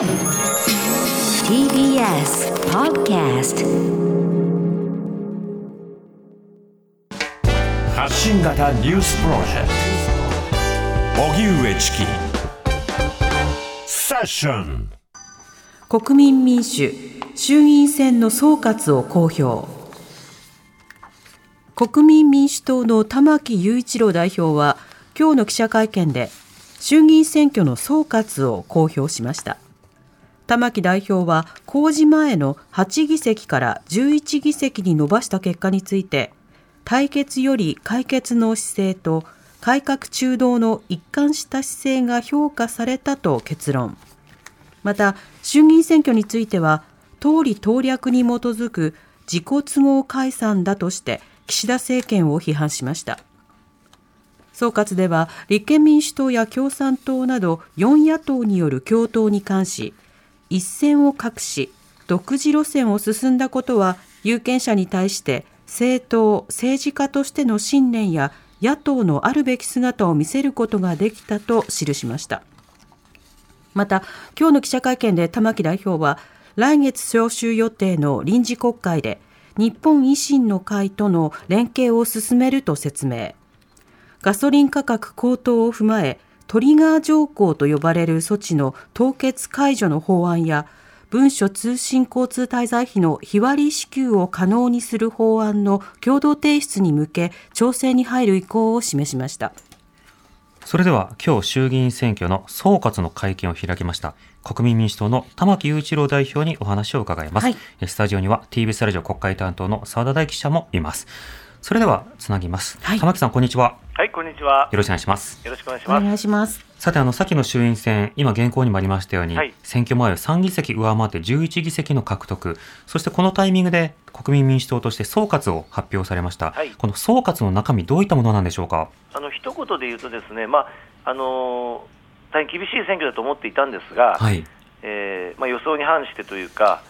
TBS Podcast 発信型ニュースプロジェクト。荻上チキ。セッション。国民民主衆議院選の総括を公表。国民民主党の玉木雄一郎代表は今日の記者会見で衆議院選挙の総括を公表しました玉木代表は公示前の8議席から11議席に伸ばした結果について対決より解決の姿勢と改革中道の一貫した姿勢が評価されたと結論。また衆議院選挙については党利党略に基づく自己都合解散だとして岸田政権を批判しました。総括では立憲民主党や共産党など4野党による共闘に関し一線を画し独自路線を進んだことは有権者に対して政党政治家としての信念や野党のあるべき姿を見せることができたと記しました。また今日の記者会見で玉木代表は来月召集予定の臨時国会で日本維新の会との連携を進めると説明。ガソリン価格高騰を踏まえトリガー条項と呼ばれる措置の凍結解除の法案や文書通信交通滞在費の日割り支給を可能にする法案の共同提出に向け調整に入る意向を示しました。それでは今日衆議院選挙の総括の会見を開きました国民民主党の玉木雄一郎代表にお話を伺います、はい、スタジオには TBS ラジオ国会担当の澤田大記者もいますそれではつなぎます、はい、玉木さんこんにちははい、こんにちは。よろしくお願いします。よろしくお願いします。お願いします。さて、あの、先の衆院選、今原稿にもありましたように、はい、選挙前を3議席上回って11議席の獲得、そしてこのタイミングで国民民主党として総括を発表されました。はい、この総括の中身、どういったものなんでしょうか？あの、一言で言うとですね、まあ、あのー、大変厳しい選挙だと思っていたんですが、はい、えー、まあ、予想に反してというか、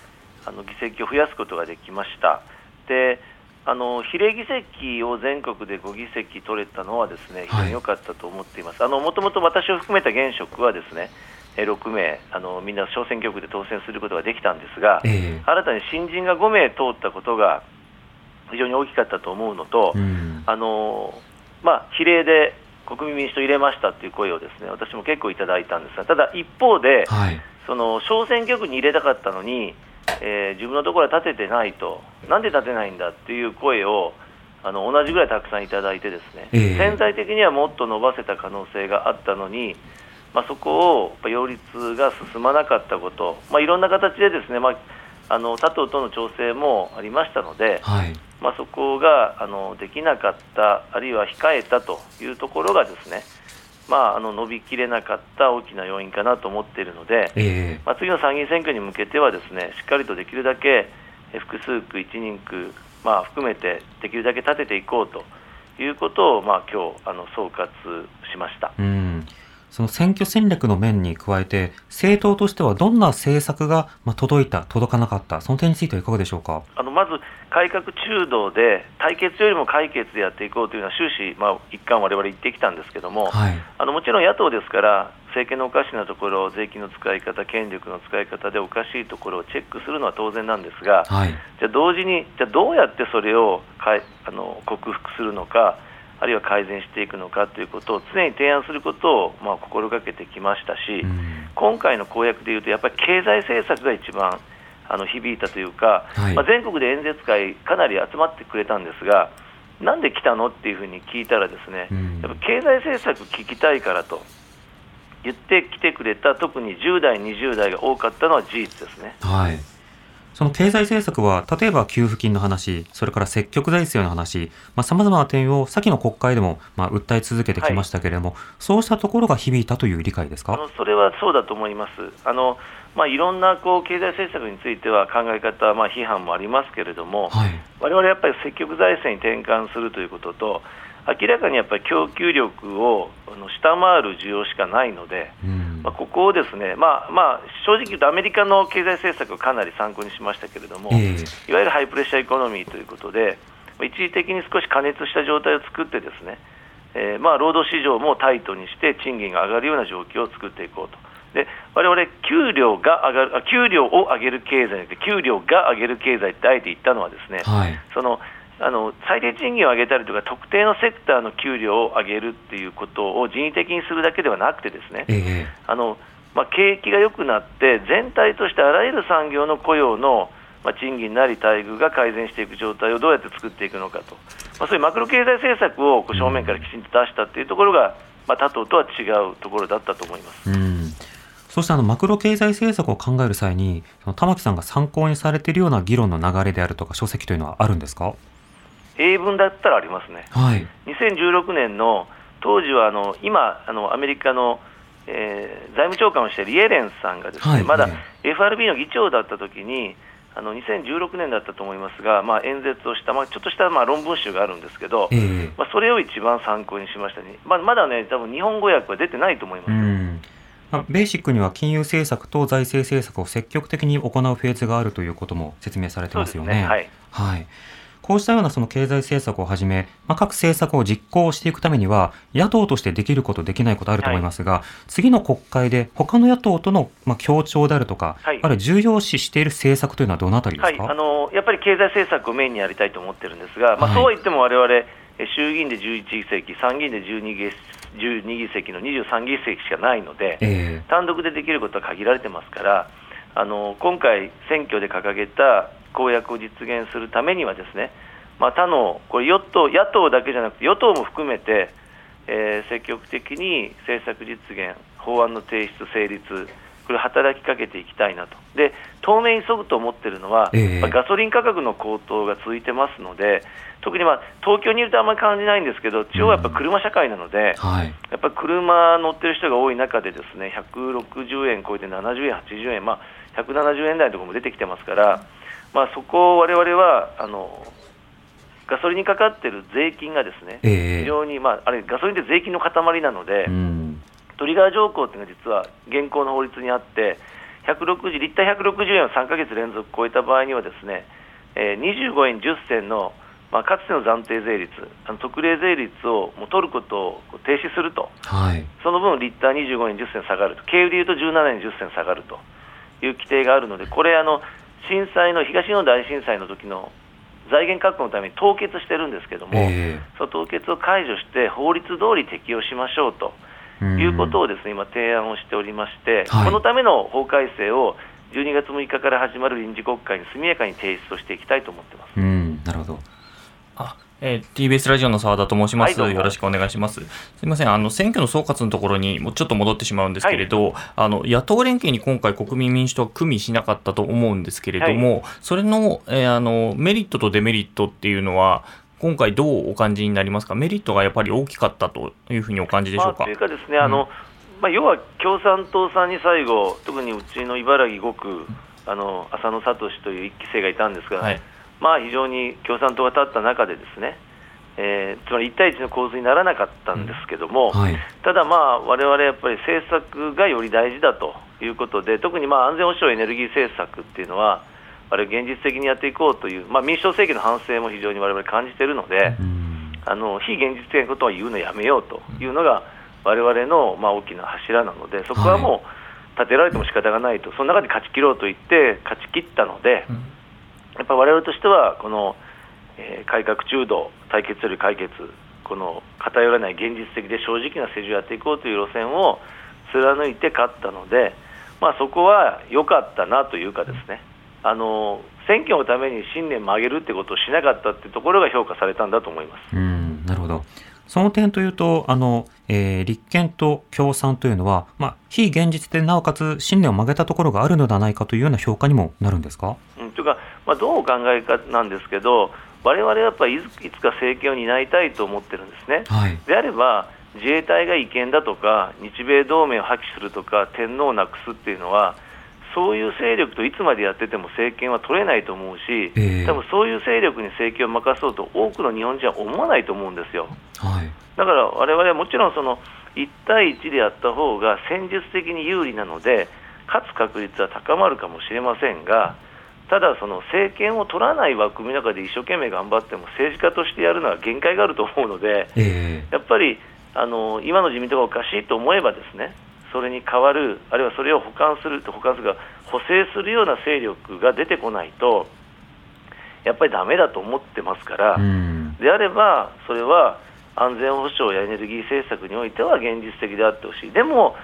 あの議席を増やすことができました。であの比例議席を全国で5議席取れたのはですね非常に良かったと思っています、もともと私を含めた現職はですね6名あの、みんな小選挙区で当選することができたんですが、えー、新たに新人が5名通ったことが非常に大きかったと思うのと、うん、あのまあ、比例で国民民主党入れましたという声をですね私も結構いただいたんですが、ただ一方で、はい、その小選挙区に入れたかったのに、えー、自分のところは立ててないと、なんで立てないんだっていう声をあの同じぐらいたくさんいただいて、ですね、えー、潜在的にはもっと伸ばせた可能性があったのに、まあ、そこを擁立が進まなかったこと、まあ、いろんな形でですね、まあ、あの他党との調整もありましたので、はい、まあ、そこがあのできなかった、あるいは控えたというところがですね、まあ、あの伸びきれなかった大きな要因かなと思っているので、えー、まあ、次の参議院選挙に向けてはですねしっかりとできるだけ複数区、1人区、まあ、含めてできるだけ立てていこうということを、まあ今日あの総括しました。うん。その選挙戦略の面に加えて、政党としてはどんな政策が届いた、届かなかった、その点についてはいかがでしょうか？あのまず、改革中道で、対決よりも解決でやっていこうというのは終始、まあ、一貫、われわれ言ってきたんですけども、はい、あのもちろん野党ですから、政権のおかしなところ、税金の使い方、権力の使い方でおかしいところをチェックするのは当然なんですが、はい、じゃ同時に、じゃどうやってそれをかいあの克服するのか。あるいは改善していくのかということを常に提案することをまあ心がけてきましたし、うん、今回の公約でいうと、やっぱり経済政策が一番あの響いたというか、はい、まあ、全国で演説会、かなり集まってくれたんですが、なんで来たのっていうふうに聞いたら、ですね、うん、やっぱ経済政策聞きたいからと言ってきてくれた、特に10代、20代が多かったのは事実ですね。はい。その経済政策は、例えば給付金の話、それから積極財政の話、さまざ、まな点を先の国会でも、まあ、訴え続けてきましたけれども、はい、そうしたところが響いたという理解ですか？あのそれはそうだと思います。あのまあ、いろんなこう経済政策については考え方、まあ、批判もありますけれども、われわれやっぱり積極財政に転換するということと、明らかにやっぱり供給力を下回る需要しかないので、うん、まあ、ここをですね、まあまあ、正直言うとアメリカの経済政策をかなり参考にしましたけれども、えー、いわゆる high pressure economy ということで、一時的に少し過熱した状態を作ってですね、えー、まあ労働市場もタイトにして賃金が上がるような状況を作っていこうとで我々給料が上がる給料を上げる経済で給料が上げる経済ってあえて言ったのはですね、はい、そのあの最低賃金を上げたりとか特定のセクターの給料を上げるっていうことを人為的にするだけではなくてですね、えー、あのまあ、景気が良くなって全体としてあらゆる産業の雇用のまあ、賃金なり待遇が改善していく状態をどうやって作っていくのかと、まあ、そういうマクロ経済政策を正面からきちんと出したっていうところが、まあ、他党とは違うところだったと思います。うんそしてあのマクロ経済政策を考える際に、玉木さんが参考にされているような議論の流れであるとか、書籍というのはあるんですか？英文だったらありますね、はい、2016年の当時はあの今あの、アメリカの、えー、財務長官をしているイエレンさんがですね、はい、まだ FRB の議長だったときに、あの2016年だったと思いますが、まあ、演説をした、まあ、ちょっとしたまあ論文集があるんですけど、えー、まあ、それを一番参考にしましたね、まあ、まだね、多分日本語訳は出てないと思います。まあ、ベーシックには金融政策と財政政策を積極的に行うフェーズがあるということも説明されてますよね。ね。はい、はい。こうしたようなその経済政策をはじめ、まあ、各政策を実行していくためには、野党としてできること、できないことあると思いますが、はい、次の国会で他の野党との、まあ、協調であるとか、はい、あるいは重要視している政策というのはどのあたりですか、はい、あのやっぱり経済政策をメインにやりたいと思ってるんですが、まあ、そうは言ってもわれわれ、衆議院で11議席、参議院で12議12議席の23議席しかないので、えー、単独でできることは限られてますから、あの今回、選挙で掲げた公約を実現するためにはですね、まあ、他のこれ与党野党だけじゃなくて与党も含めて、えー、積極的に政策実現、法案の提出、成立、これ働きかけていきたいなと、で当面急ぐと思っているのは、えー、まあ、ガソリン価格の高騰が続いてますので、特に、まあ、東京にいるとあんまり感じないんですけど、地方はやっぱ車社会なので、うん。はい、やっぱり車乗ってる人が多い中で、ですね160円超えて70円、80円、まあ、170円台のところも出てきてますから、まあ、そこをわれわれはあのガソリンにかかっている税金がですね、えー、非常に、まあ、あれガソリンって税金の塊なので、うん、トリガー条項っていうのが実は現行の法律にあって、160リッター160円を3か月連続超えた場合にはですね、えー、25円10銭の、まあ、かつての暫定税率、あの特例税率をもう取ることを停止すると、はい、その分、リッター25円10銭下がると、経由でいうと17円10銭下がると。いう規定があるので、これ、あの震災の東日本大震災の時の財源確保のために凍結してるんですけども、えー、その凍結を解除して法律通り適用しましょうということをですね今提案をしておりまして、はい、このための法改正を12月6日から始まる臨時国会に速やかに提出をしていきたいと思ってます。なるほど。あえー、TBS ラジオの澤田と申します、はい、よろしくお願いします。すみません、あの選挙の総括のところにもちょっと戻ってしまうんですけれど、はい、あの野党連携に今回、国民民主党は組みしなかったと思うんですけれども、はい、それの,、えー、あのメリットとデメリットっていうのは、今回、どうお感じになりますか、メリットがやっぱり大きかったというふうにお感じでしょうか？まあ、というかですね、あのまあ、要は共産党さんに最後、特にうちの茨城5区、あの浅野聡という1期生がいたんですが、まあ、非常に共産党が立った中でですね、えー、つまり1対1の構図にならなかったんですけども、うん。はい、ただ、われわれやっぱり政策がより大事だということで、特にまあ安全保障、エネルギー政策っていうのは、あれ現実的にやっていこうという、まあ、民主党政権の反省も非常にわれわれ感じているので、うん、あの非現実的なことは言うのやめようというのが、われわれのまあ大きな柱なので、そこはもう立てられても仕方がないと、その中で勝ち切ろうと言って、勝ち切ったので、やっぱわれわれとしては、この、えー、改革中道、対決より解決、この偏らない現実的で正直な政治をやっていこうという路線を貫いて勝ったので、まあ、そこは良かったなというか、ですねあの選挙のために信念曲げるってことをしなかったっていうところが評価されたんだと思います。うんなるほどその点というと、あの、えー、立憲と共産というのは、まあ、非現実でなおかつ信念を曲げたところがあるのではないかというような評価にもなるんですか、うん、というか、まあ、どうお考えかなんですけど、われわれやっぱりいつか政権を担いたいと思ってるんですね。はい、であれば自衛隊が違憲だとか日米同盟を破棄するとか天皇をなくすっていうのはそういう勢力といつまでやってても政権は取れないと思うし、えー、多分そういう勢力に政権を任そうと多くの日本人は思わないと思うんですよ。はい、だから我々はもちろんその1対1でやった方が戦術的に有利なので勝つ確率は高まるかもしれませんが。ただ、その政権を取らない枠組みの中で一生懸命頑張っても政治家としてやるのは限界があると思うので、えー、やっぱりあの今の自民党がおかしいと思えばですねそれに代わる、あるいはそれを補完する、補完するか、補正するような勢力が出てこないと、やっぱりだめだと思ってますから、であれば、それは安全保障やエネルギー政策においては現実的であってほしい、でも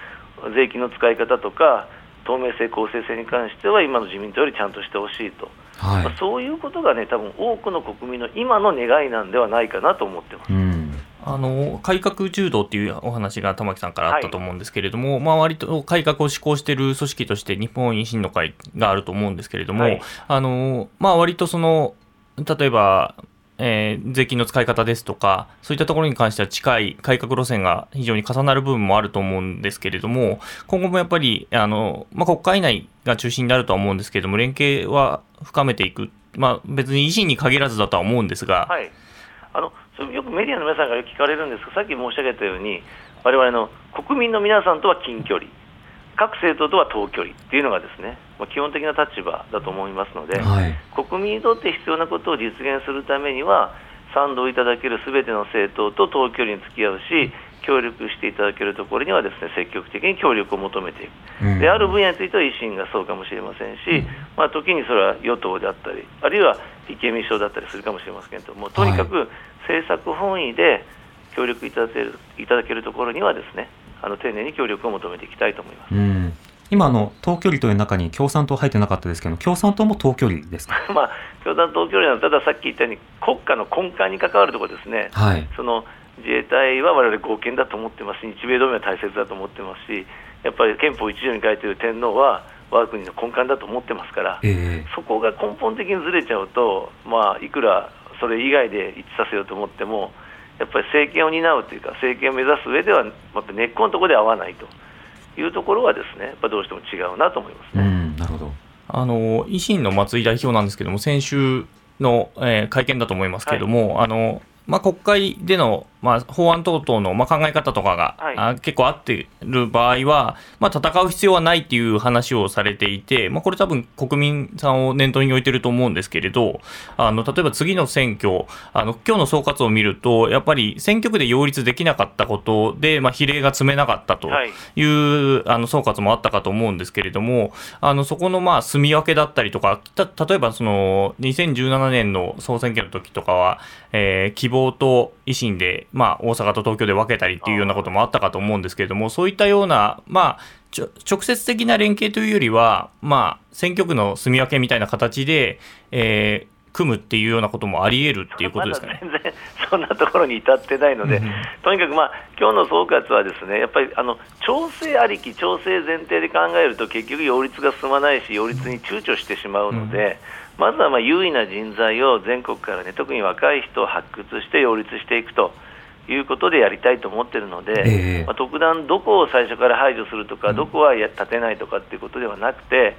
税金の使い方とか、透明性、公正性に関しては、今の自民党よりちゃんとしてほしいと、はい、まあ、そういうことがね、多分多くの国民の今の願いなんではないかなと思ってます。あの改革柔道っていうお話が玉木さんからあったと思うんですけれども、はい、まあ割と改革を施行している組織として日本維新の会があると思うんですけれども、はい、あのまあ割とその例えばえー、税金の使い方ですとか、そういったところに関しては近い改革路線が非常に重なる部分もあると思うんですけれども、今後もやっぱり、あの、まあ、国会内が中心になるとは思うんですけれども、連携は深めていく。まあ、別に維新に限らずだとは思うんですが。はい。あの、それよくメディアの皆さんから聞かれるんですが、さっき申し上げたように、我々の国民の皆さんとは近距離。各政党とは遠距離っていうのがですね、まあ、基本的な立場だと思いますので、はい、国民にとって必要なことを実現するためには、賛同いただけるすべての政党と遠距離に付き合うし、協力していただけるところにはですね積極的に協力を求めていく、うん、である分野については維新がそうかもしれませんし、うん、まあ、時にそれは与党であったり、あるいは立憲民主党だったりするかもしれませんけども、とにかく政策本位で協力いただけるいただけるところにはですねあの丁寧に協力を求めていきたいと思います。うん。今の、等距離という中に共産党入ってなかったですけど、共産党も等距離ですか、まあ、共産党距離は、たださっき言ったように、国家の根幹に関わるところですね、はい、その自衛隊は我々合憲だと思ってます。し、日米同盟は大切だと思ってますし、やっぱり憲法一条に書いている天皇は、我が国の根幹だと思ってますから、えー、そこが根本的にずれちゃうと、まあ、いくらそれ以外で一致させようと思っても、やっぱり政権を担うというか、政権を目指す上では、やっぱ根っこのところで合わないと。いうところは、ですねやっぱどうしても違うなと思いますね。なるほど。あの維新の松井代表なんですけども、先週の、えー、会見だと思いますけれども、はい、あのまあ、国会でのまあ、法案等々の、まあ、考え方とかが、はい、あ結構合ってる場合は、まあ、戦う必要はないっていう話をされていて、まあ、これ多分国民さんを念頭に置いてると思うんですけれど、あの、例えば次の選挙、あの、今日の総括を見ると、やっぱり選挙区で擁立できなかったことで、まあ、比例が積めなかったという、はい、あの、総括もあったかと思うんですけれども、あの、そこの、まあ、住み分けだったりとか、た、例えばその、2017年の総選挙の時とかは、えー、希望と維新で、まあ、大阪と東京で分けたりっていうようなこともあったかと思うんですけれども、そういったような、まあ、直接的な連携というよりは、まあ、選挙区の住み分けみたいな形で、えー、組むっていうようなこともあり得るっていうことですかね。ま、全然そんなところに至ってないので、とにかく、まあ今日の総括はですねやっぱりあの調整ありき、調整前提で考えると結局、擁立が進まないし、擁立に躊躇してしまうので、うん、まずはまあ優位な人材を全国からね、特に若い人を発掘して擁立していくと。いうことでやりたいと思っているので、えー、まあ、特段どこを最初から排除するとか、どこは立てないとかっていうことではなくて、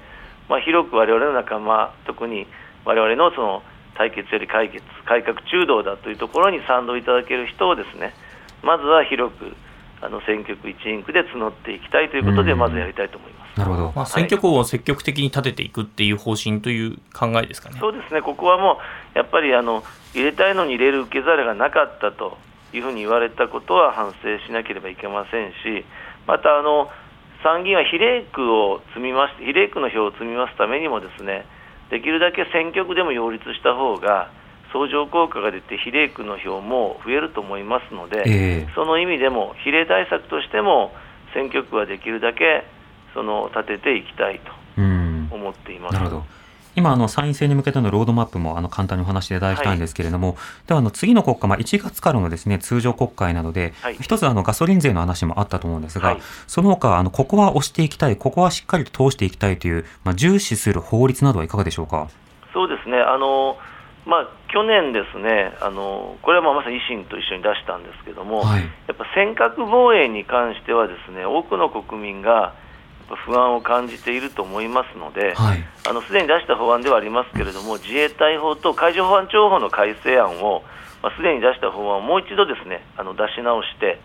まあ、広く我々の仲間、特に我々のその対決より解決、改革中道だというところに賛同いただける人をですね、まずは広くあの選挙区1インクで募っていきたいということで、まずやりたいと思います。なるほど、まあ、選挙区を積極的に立てていくっていう方針という考えですかね。そうですね、ここはもうやっぱりあの入れたいのに入れる受け皿がなかったというふうに言われたことは反省しなければいけませんし、またあの参議院は比例区を積みます比例区の票を積みますためにもですねできるだけ選挙区でも擁立した方が相乗効果が出て比例区の票も増えると思いますので、えー、その意味でも比例対策としても選挙区はできるだけその立てていきたいと思っています。なるほど今、あの参院選に向けてのロードマップもあの簡単にお話しいただきたいんですけれども、はい、ではあの次の国会、まあ、1月からのですね通常国会などで、はい、一つあのガソリン税の話もあったと思うんですが、はい、その他あのここは押していきたい、ここはしっかりと通していきたいという、まあ、重視する法律などはいかがでしょうか？そうですね。あのまあ、去年、ですねあのこれはまあまさに維新と一緒に出したんですけども、やっぱ尖閣防衛に関してはですね多くの国民が不安を感じていると思いますので、はい、あのすでに出した法案ではありますけれども、自衛隊法と海上保安庁法の改正案を、まあ、すでに出した法案をもう一度ですねあの出し直して、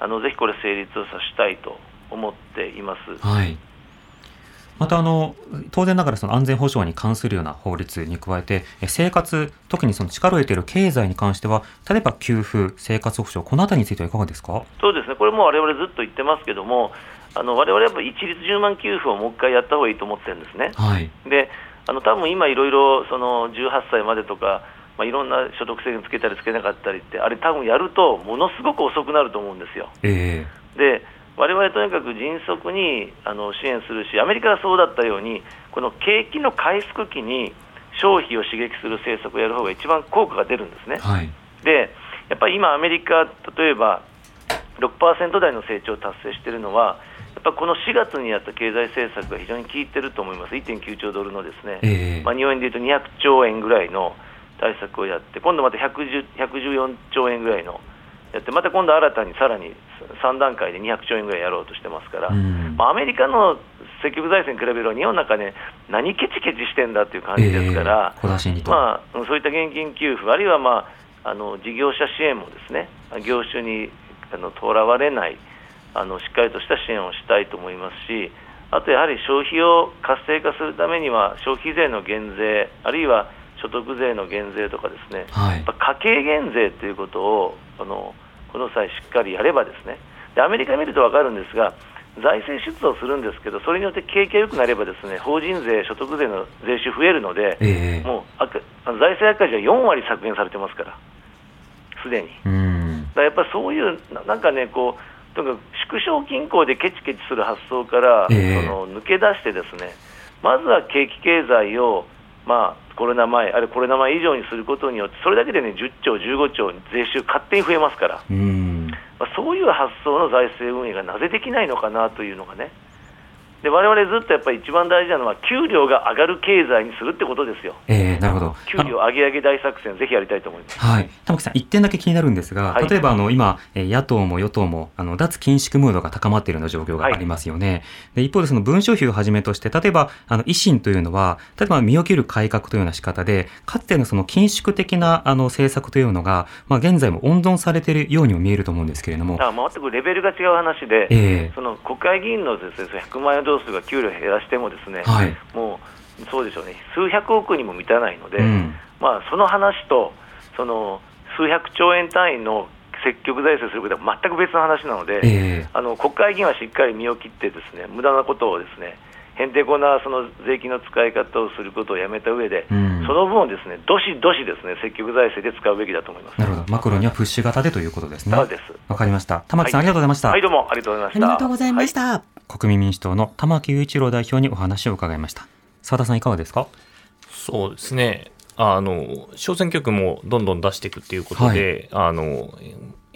あのぜひこれ、成立をさせたいと思っています。はい。またあの当然ながらその安全保障に関するような法律に加えて生活特にその力を入れている経済に関しては例えば給付生活保障このあたりについてはいかがですか？そうですね。これも我々ずっと言ってますけどもあの我々はやっぱ一律10万給付をもう一回やった方がいいと思ってるんですね。はい、であの多分今、いろいろその18歳までとか、まあ、いろんな所得制限つけたりつけなかったりって、あれ、多分やると、ものすごく遅くなると思うんですよ。えー、で我々とにかく迅速にあの支援するし、アメリカがそうだったように、この景気の回復期に消費を刺激する政策をやる方が一番効果が出るんですね。はい、でやっぱり今、アメリカ、例えば6%台の成長を達成しているのは、やっぱこの4月にやった経済政策が非常に効いてると思います、1.9兆ドルのですね、えー、まあ、日本円でいうと200兆円ぐらいの対策をやって、今度また110 114兆円ぐらいのやって、また今度新たにさらに3段階で200兆円ぐらいやろうとしてますから、まあ、アメリカの積極財政に比べると、日本の中で、ね、何ケチケチしてんだっていう感じですから、えー、まあ、そういった現金給付、あるいは、まあ、あの事業者支援もですね業種にとらわれないあのしっかりとした支援をしたいと思いますし、あとやはり消費を活性化するためには、消費税の減税、あるいは所得税の減税とかですね、はい、家計減税ということをあのこの際しっかりやればですねでアメリカ見ると分かるんですが財政出動するんですけどそれによって景気が良くなればですね法人税、所得税の税収増えるので、えー、もう財政赤字は4割削減されてますからすでに。だやっぱりそういうなんかねこうとにかく縮小均衡でケチケチする発想から、えー、その抜け出してですねまずは景気経済をまあコロナ前、あるいはコロナ前以上にすることによって、それだけでね、10兆、15兆、税収、勝手に増えますから、まあ、そういう発想の財政運営がなぜできないのかなというのがね、で我々ずっとやっぱり一番大事なのは、給料が上がる経済にするってことですよ。えー、なるほど。給料上げ上げ大作戦、ぜひやりたいと思います。はい。玉木さん、一点だけ気になるんですが、はい、例えばあの今、野党も与党もあの脱緊縮ムードが高まっているような状況がありますよね。はい、で一方でその文書費をはじめとして、例えばあの維新というのは、例えば身を切る改革というような仕方で、かつてのその緊縮的なあの政策というのが、まあ現在も温存されているようにも見えると思うんですけれども。あ全くレベルが違う話で、えー、その国会議員のですね、100万円同数が給料減らしてもですね、はい、もうそうでしょうね、数百億にも満たないので、うん、まあ、その話と、その数百兆円単位の積極財政することは全く別の話なので、えー、あの国会議員はしっかり身を切って、ですね無駄なことをですねへんてこなその税金の使い方をすることをやめた上で、うん、その分をですねどしどしですね積極財政で使うべきだと思います。なるほど、マクロにはプッシュ型でということですね。そうです。わかりました。玉木さん、はい、ありがとうございました。はい、どうもありがとうございました。ありがとうございました。はい国民民主党の玉木雄一郎代表にお話を伺いました。澤田さんいかがですか？そうですね。あの小選挙区もどんどん出していくっていうことで、はい、あの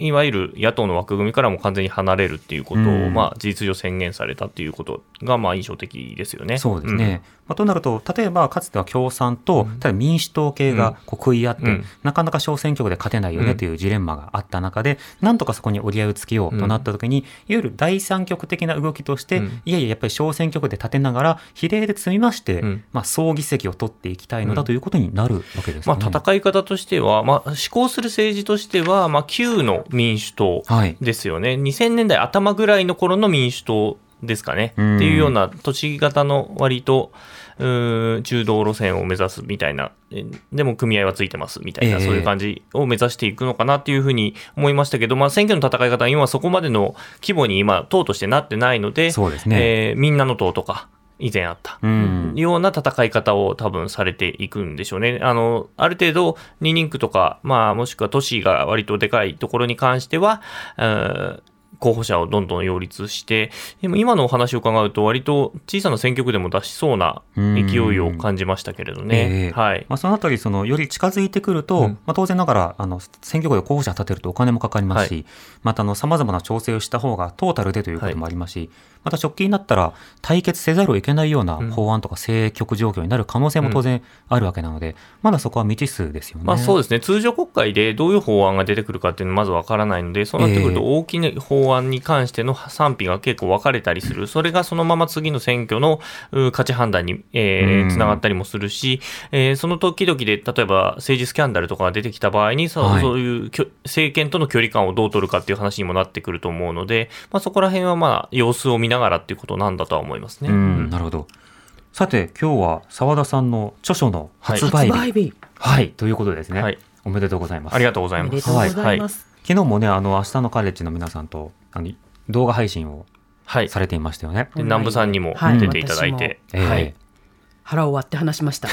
いわゆる野党の枠組みからも完全に離れるっていうことを、うん、まあ、事実上宣言されたっていうことが、まあ、印象的ですよね。そうですね。うん。まあ、となると、例えばかつては共産と、例えば民主党系がこう食い合って、うん、なかなか小選挙区で勝てないよねというジレンマがあった中で、なんとかそこに折り合いをつけようとなったときに、いわゆる第三極的な動きとして、いやいや、やっぱり小選挙区で立てながら、比例で積みまして、まあ、総議席を取っていきたいのだということになるわけですね。まあ、戦い方としては、まあ、施行する政治としては、まあ、旧の民主党ですよね。はい、2000年代頭ぐらいの頃の民主党ですかね。っていうような都市型の割と、中道路線を目指すみたいな、でも組合はついてますみたいな、そういう感じを目指していくのかなっていうふうに思いましたけど、まあ、選挙の戦い方は今そこまでの規模に今、党としてなってないので、そうですね。えー、みんなの党とか、以前あった、ような戦い方を多分されていくんでしょうね。あの、ある程度、二人区とか、まあ、もしくは都市が割とでかいところに関しては、候補者をどんどん擁立して、でも今のお話を伺うと、割と小さな選挙区でも出しそうな勢いを感じましたけれどね。えー、はい。まあ、そのあたり、その、より近づいてくると、うん、まあ、当然ながら、あの、選挙区で候補者立てるとお金もかかりますし、はい、また、あの、様々な調整をした方がトータルでということもありますし、はい、また直近になったら、対決せざるを得ないような法案とか政局状況になる可能性も当然あるわけなので、うん、まだそこは未知数ですよね。まあ、そうですね。通常国会でどういう法案が出てくるかっていうのはまずわからないので、そうなってくると大きな法案に関しての賛否が結構分かれたりする。それがそのまま次の選挙の価値判断に、えー、つながったりもするし、えー、その時々で、例えば政治スキャンダルとかが出てきた場合に、そうはい、そういう政権との距離感をどう取るかっていう話にもなってくると思うので、まあ、そこら辺はまあ様子を見ながらっていうことなんだとは思いますね。なるほど。さて、今日は澤田さんの著書の発売日。はい、はい、ということですね。はい。おめでとうございます。ありがとうございます。はい。昨日もね、あの、明日のカレッジの皆さんと、あの、動画配信をされていましたよね。はい、で南部さんにも出ていただいて、はい、はい、腹を割って話しました。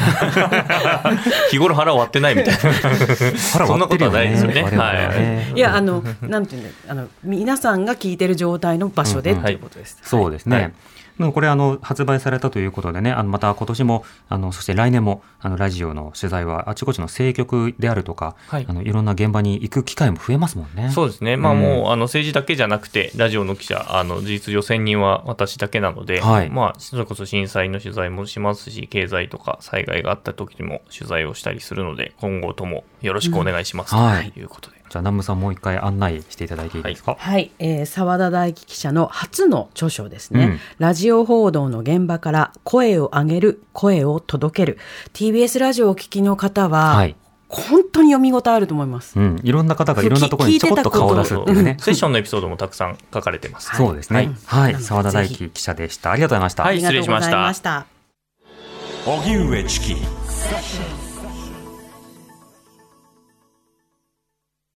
日頃腹を割ってないみたいな。腹そんなことはないですよね。はい。いやあのなんていうんだあの皆さんが聞いてる状態の場所でということです。そうですね。これあの発売されたということでね、あのまた今年もあのそして来年もあのラジオの取材はあちこちの政局であるとか、はい、あのいろんな現場に行く機会も増えますもんね。そうですね。まあもう、うん、あの政治だけじゃなくてラジオの記者あの事実上専任は私だけなので、はい、まあそれこそ震災の取材もしますし、経済とか災害があった時にも取材をしたりするので、今後ともよろしくお願いします、うん、ということで。じゃあ南部さんもう一回案内していただいていいですか？はい、はい、えー、澤田大樹記者の初の著書ですね、うん、ラジオ報道の現場から声を上げる、声を届ける。TBS ラジオをお聞きの方は、はい、本当に読み応えあると思います、うん。いろんな方がいろんなところにちょこっと顔を出すっていうね。セッションのエピソードもたくさん 書かれてます。そうですね。はい。澤、田大樹記者でした。ありがとうございました。はい、失礼しました。荻上チキ。